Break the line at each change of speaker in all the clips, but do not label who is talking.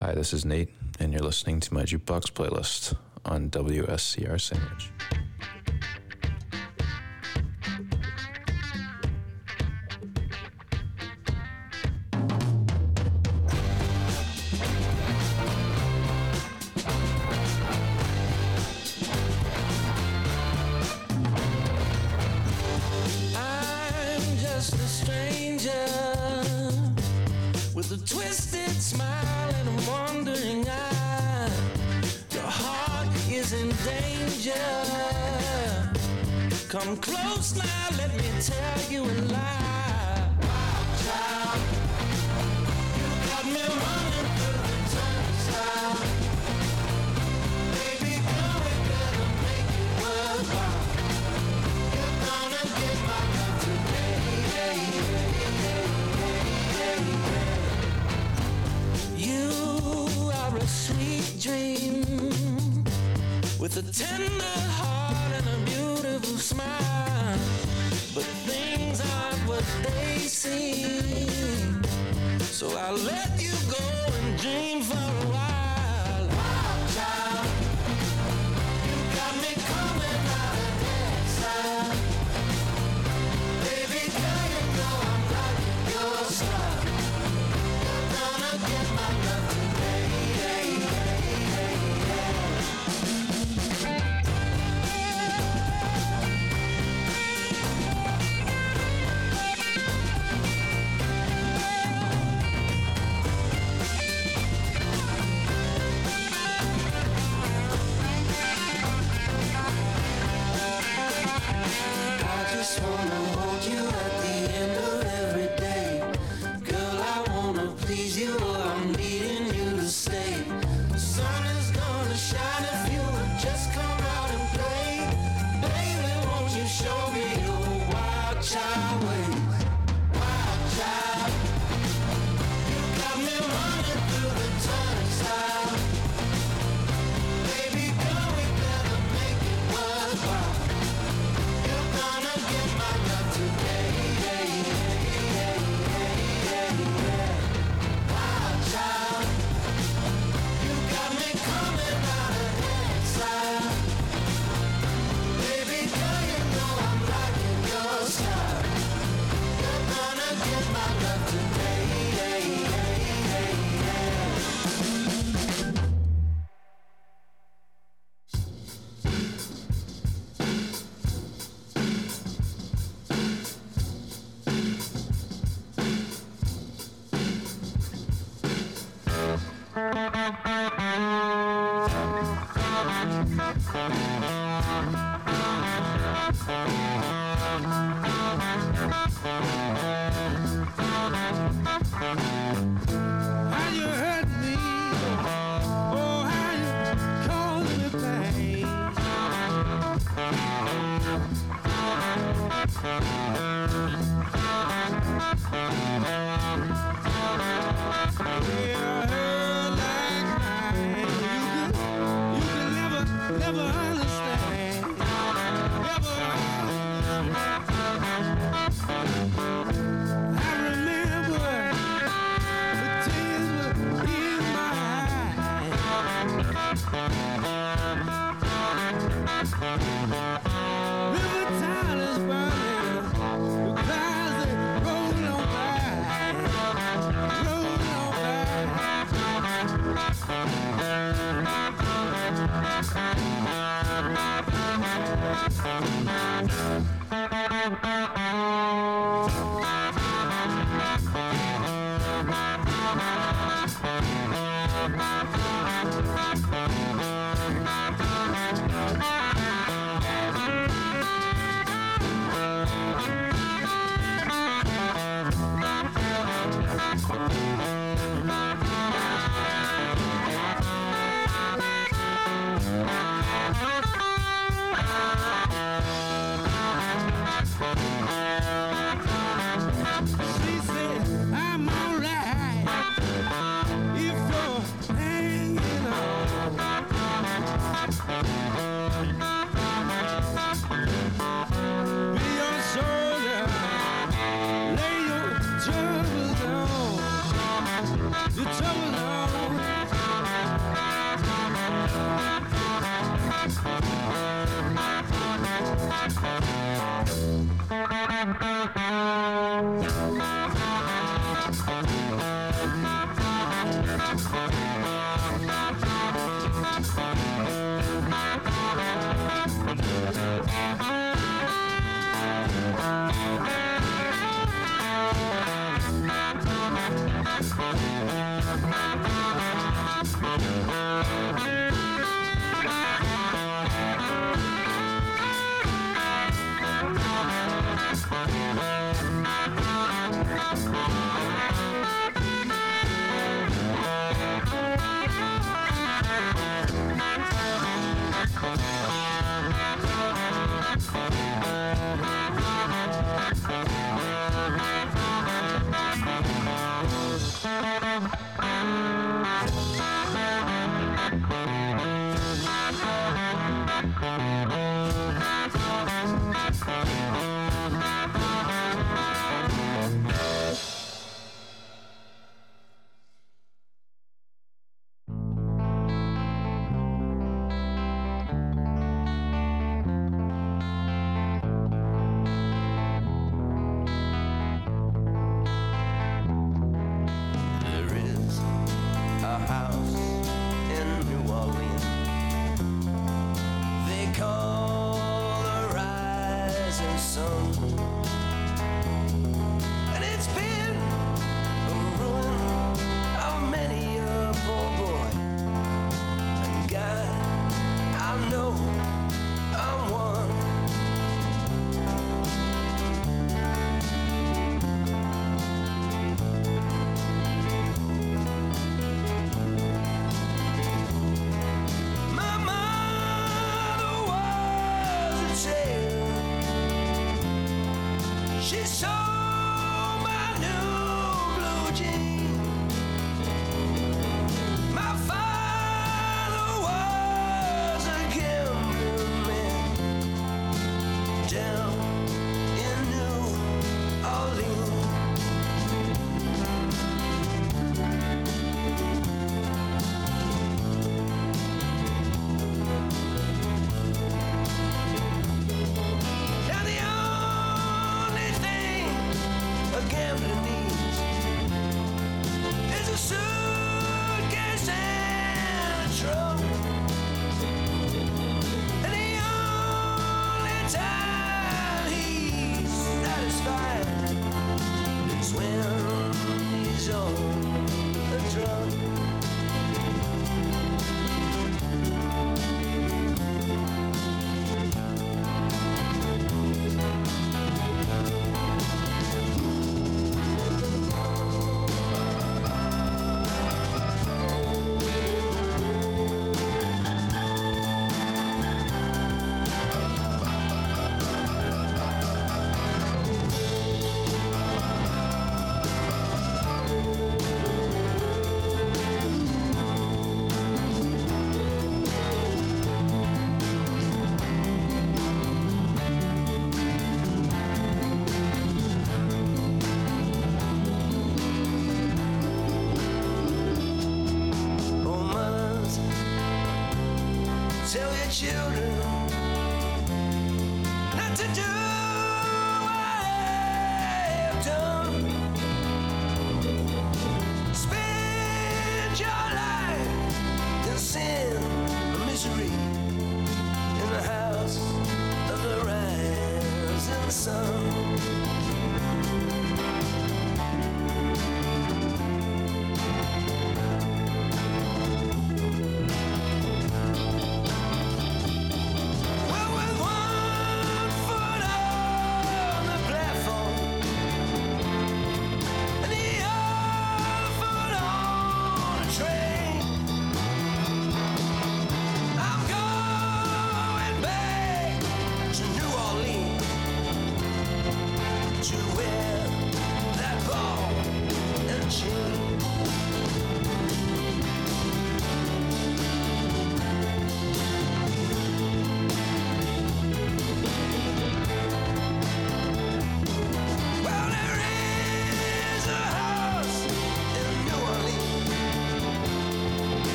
Hi, this is Nate, and you're listening to my jukebox playlist on WSCR Sandwich.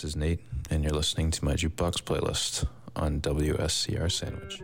This is Nate, and you're listening to my jukebox playlist on WSCR Sandwich.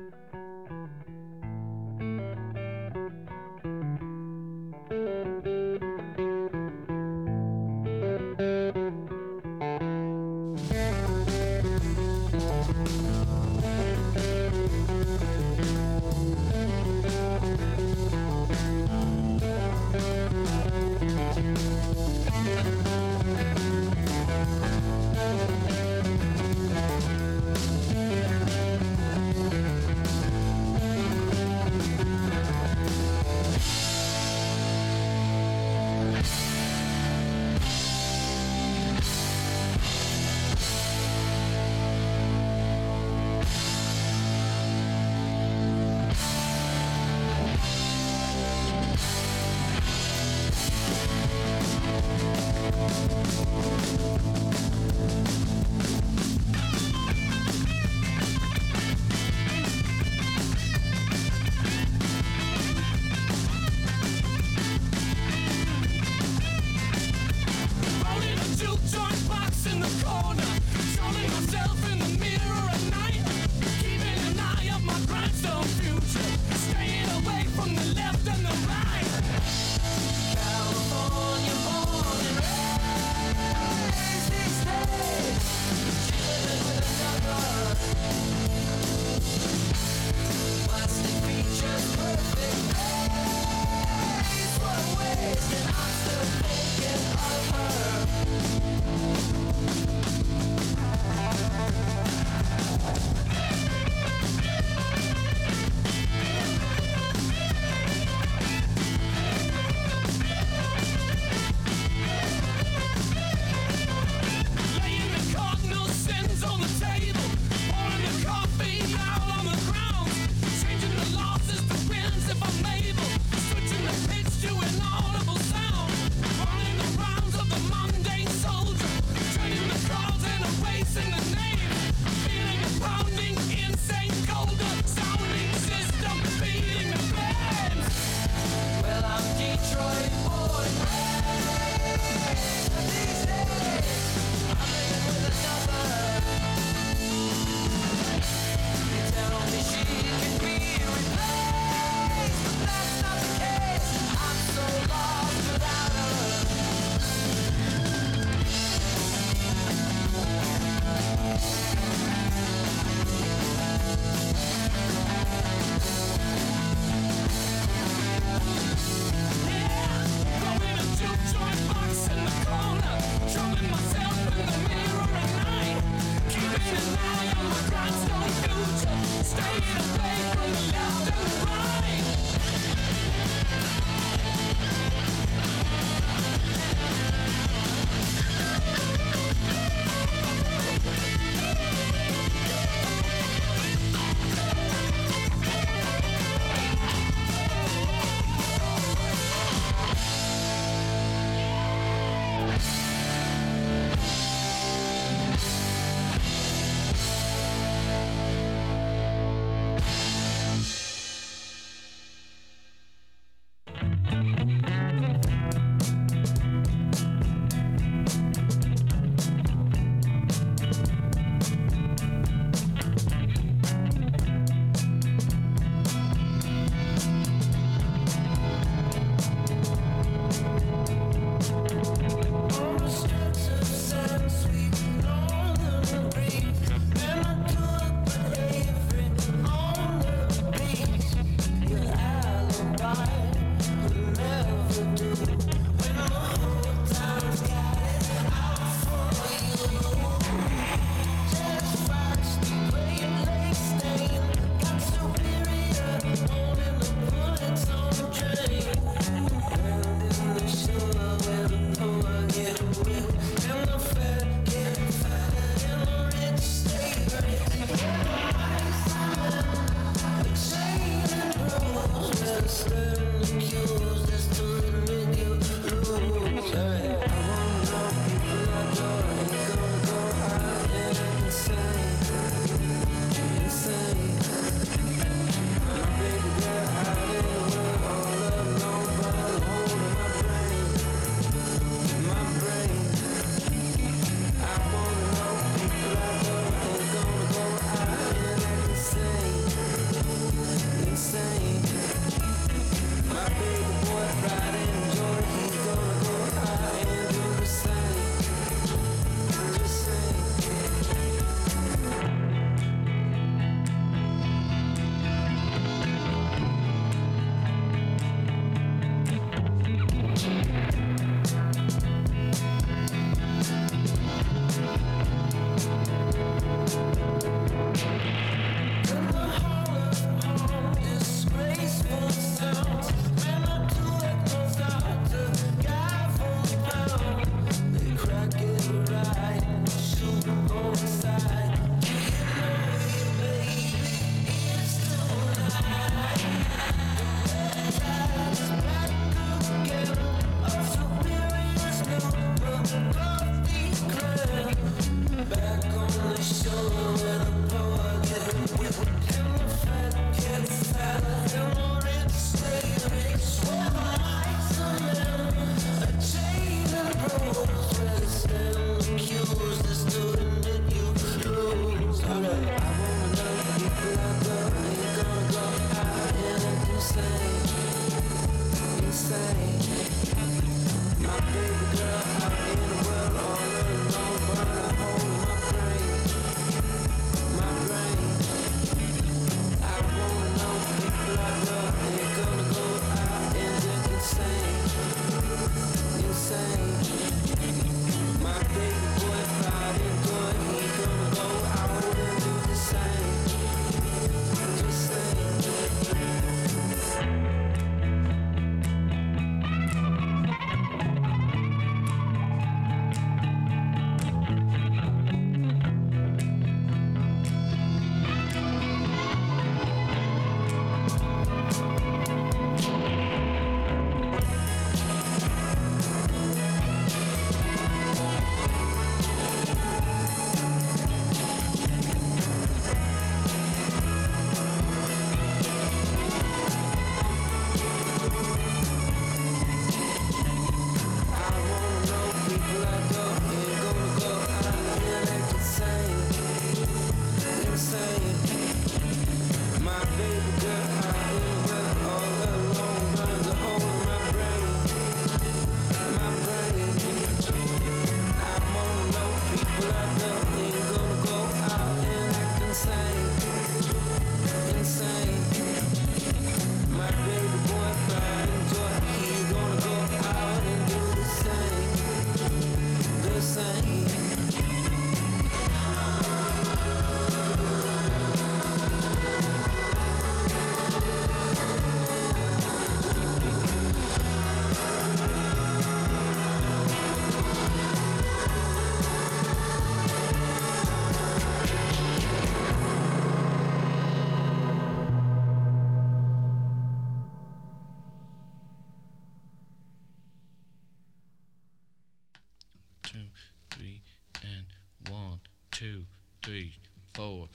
two, three, four.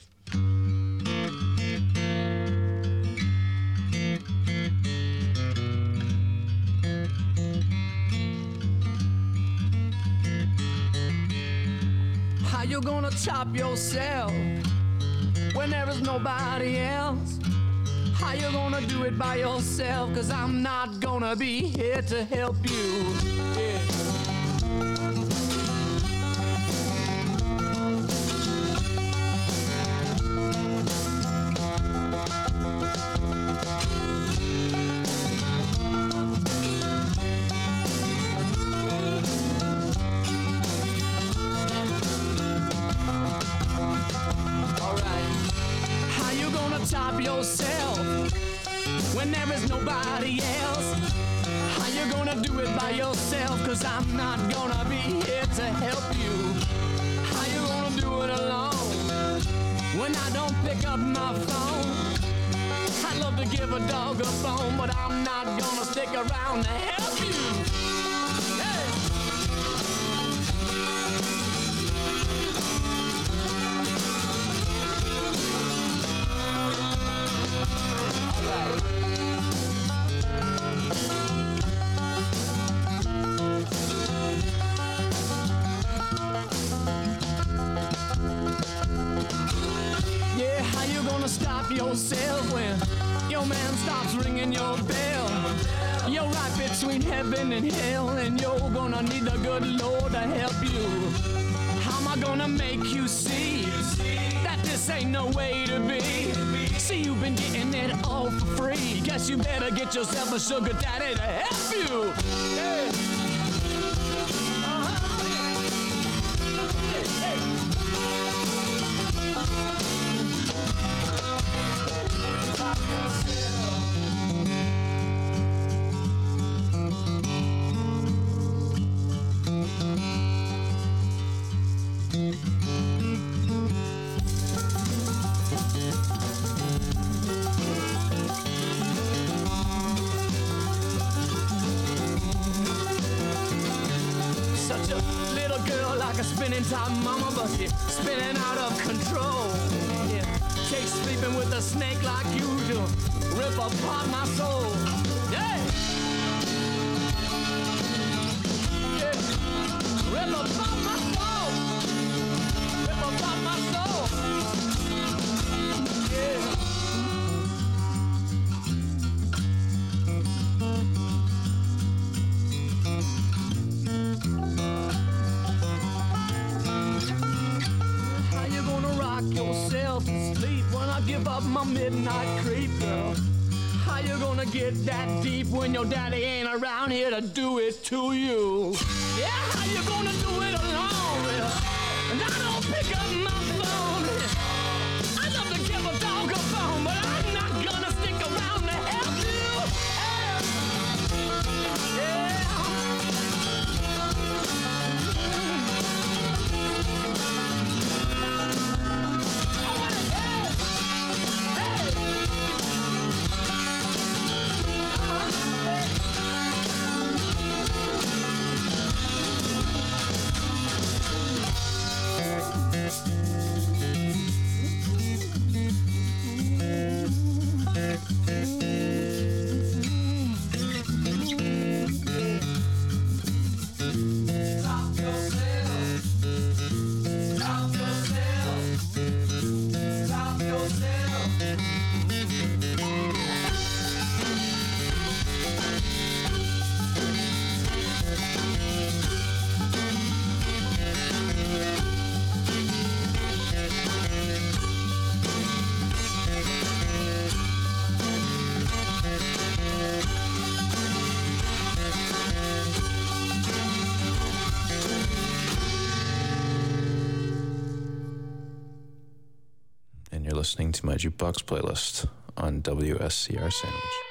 How you gonna top yourself when there is nobody else? How you gonna do it by yourself? Cause I'm not gonna be here to help you. I don't pick up my phone. I love to give a dog a bone, but I'm not gonna stick around to help you. mailman stops ringing your bell. You're right between heaven and hell, and you're gonna need the good Lord to help you. How am I gonna make you see that
this ain't no way to be? See,
you've been getting it all for free. Guess you better get yourself a sugar daddy to help you. Hey. snake like you to rip apart my soul. My midnight creep, girl? How you gonna get that deep when your daddy ain't around here to do it to you? Yeah, how you gonna do it alone? And I don't pick up my to
my jukebox playlist on WSCR Sandwich.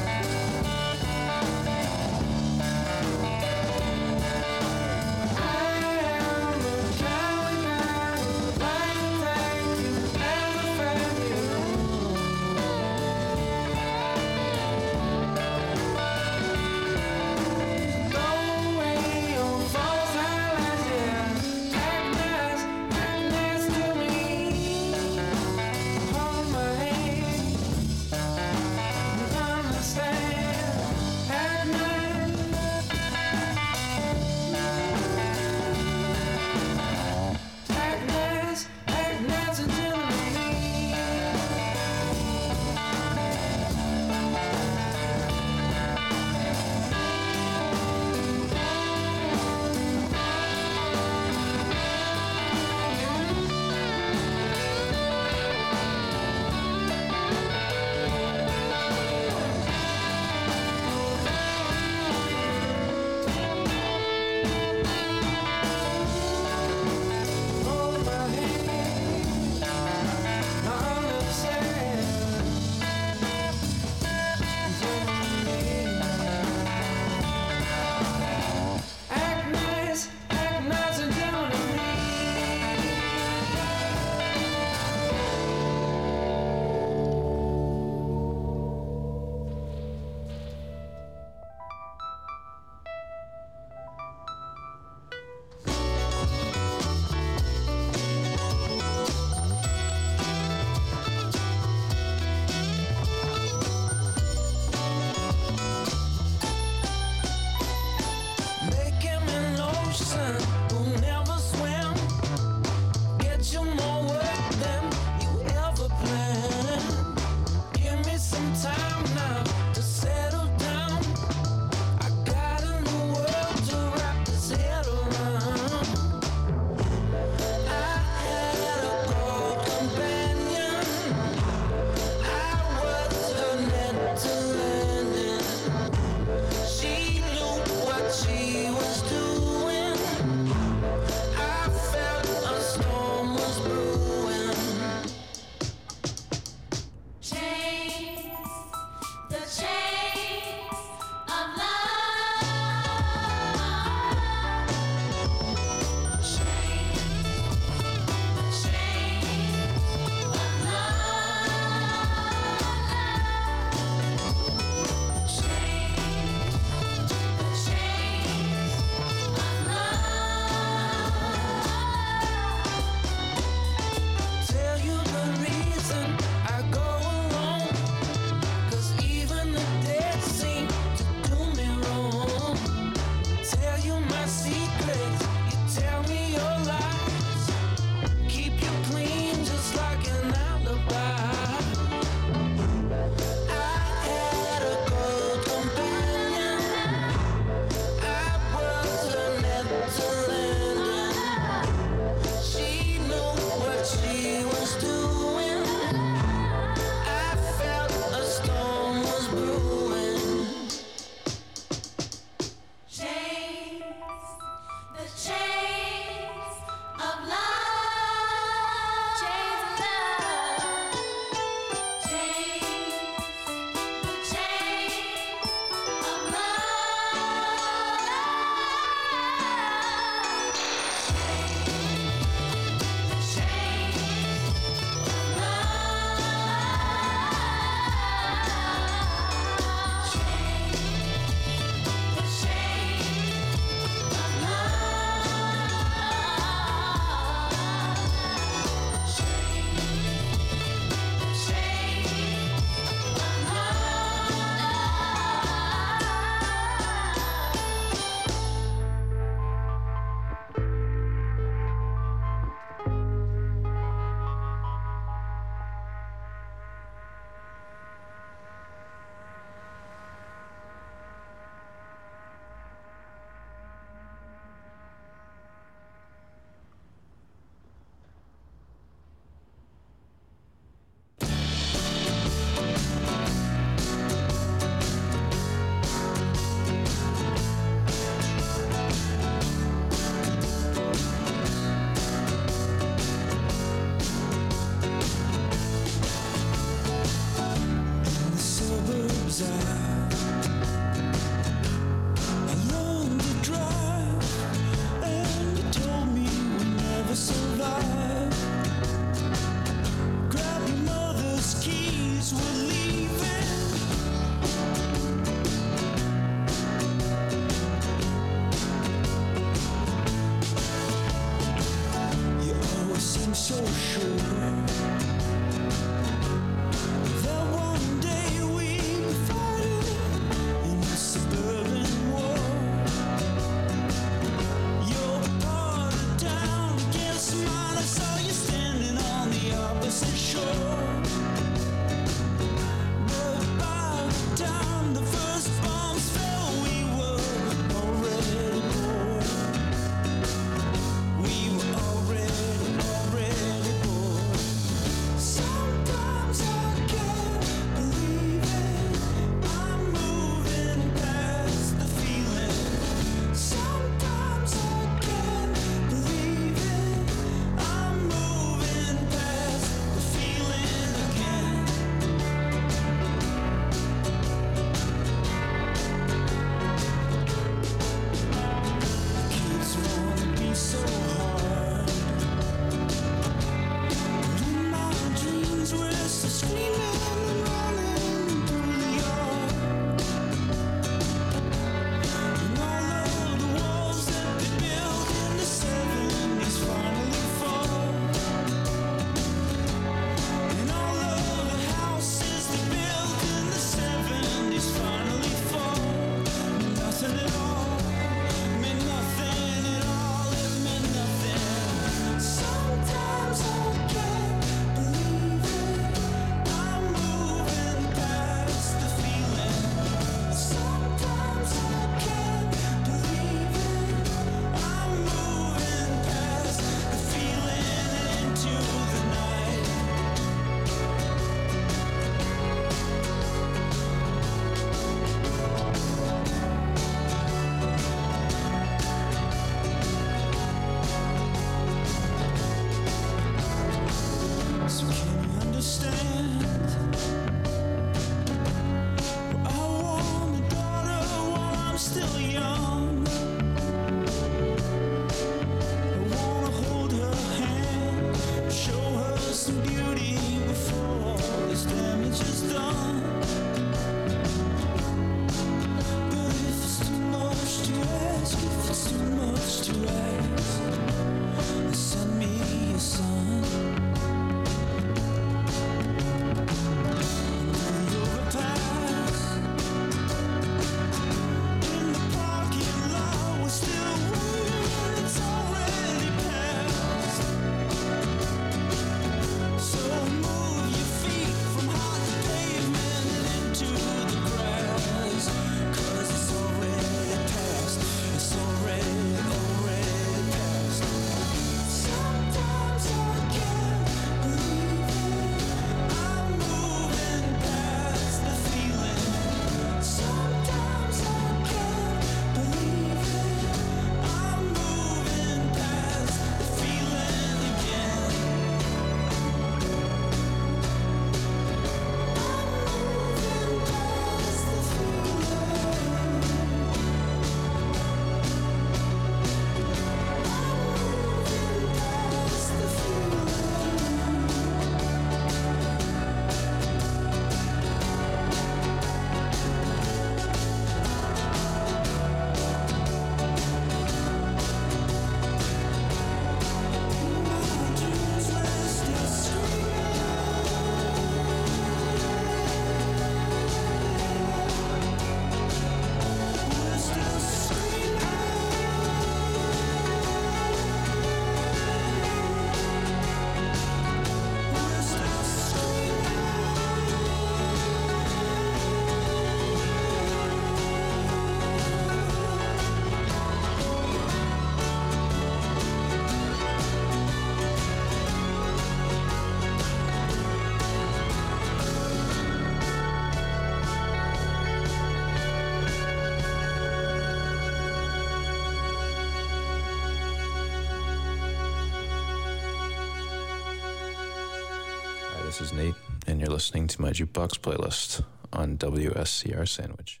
Is Nate, and you're listening to my jukebox playlist on WSCR Sandwich.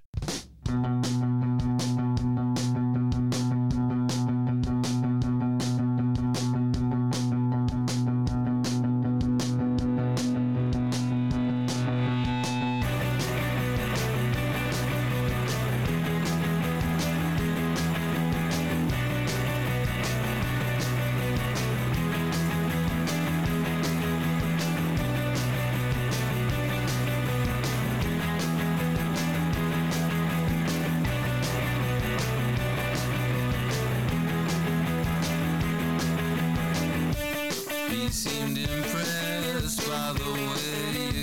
He seemed impressed by the way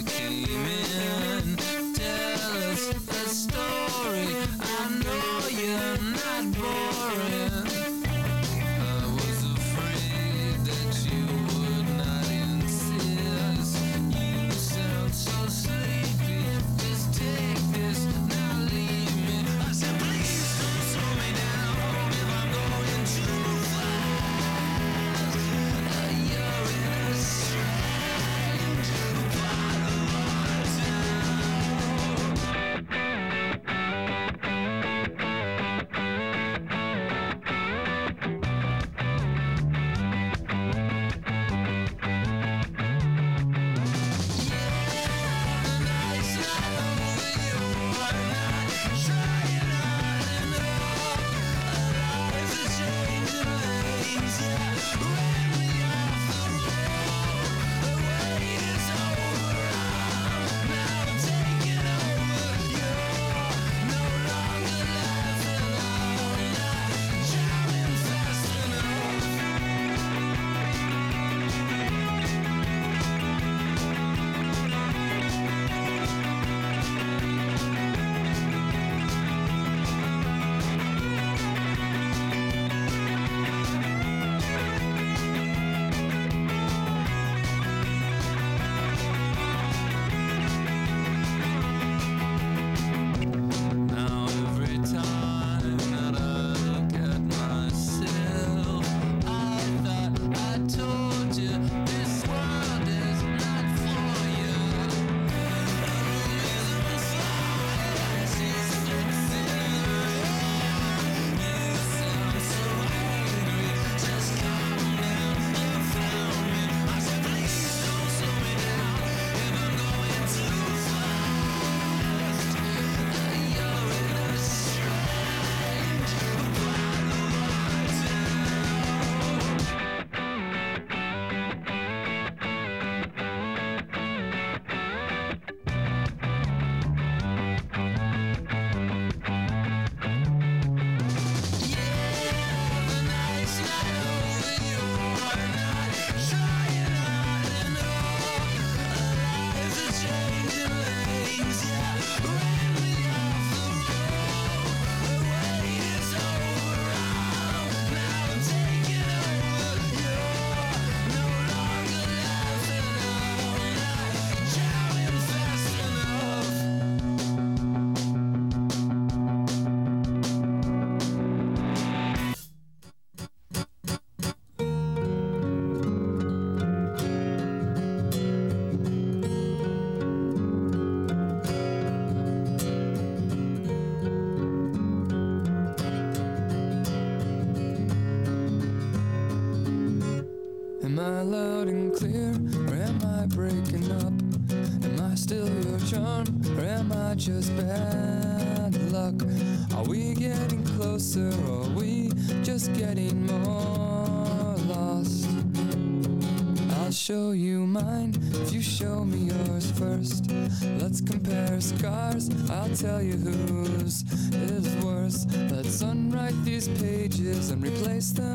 tell you whose is worse. Let's unwrite these pages and replace them.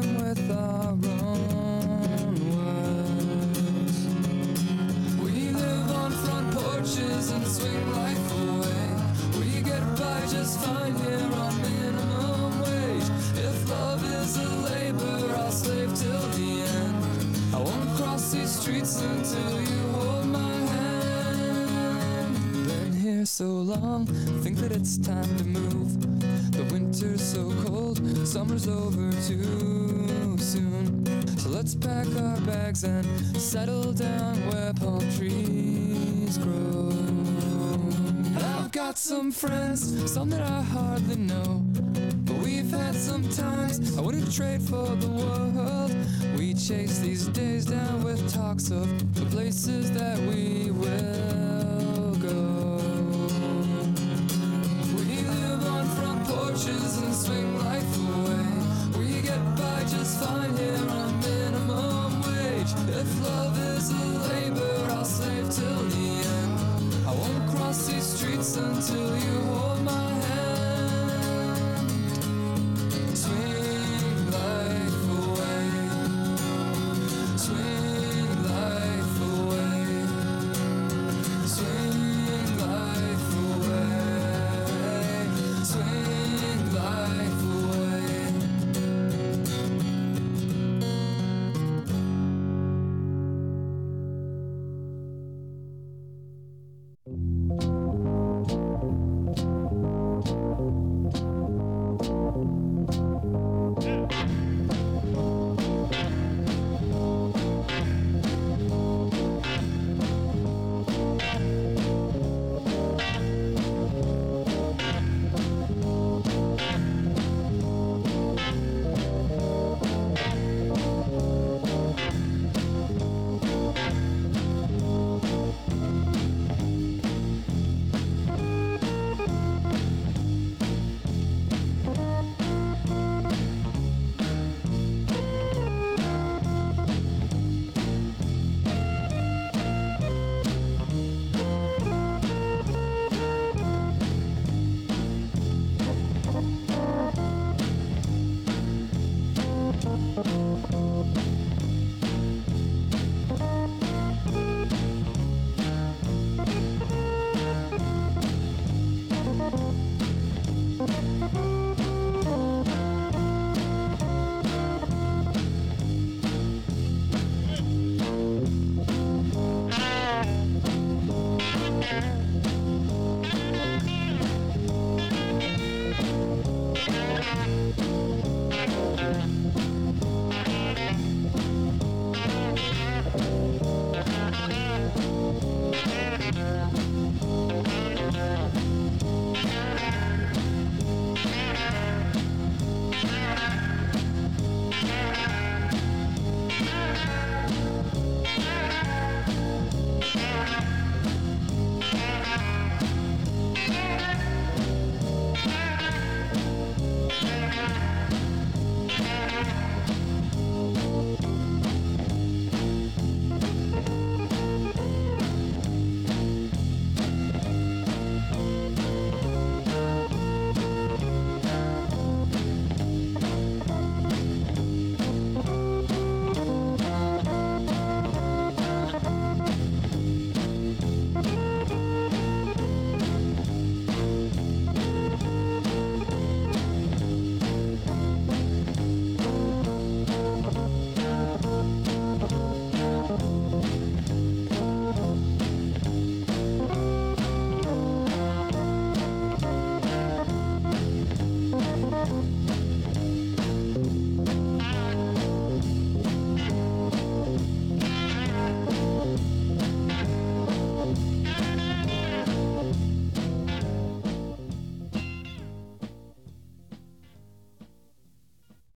so long. Think that it's time to move. The winter's so cold, summer's over too soon. So let's pack our bags and settle down where palm trees grow. I've got some friends, some that I hardly know. But we've had some times I wouldn't trade for the world. We chase these days down with talks of the places that we will.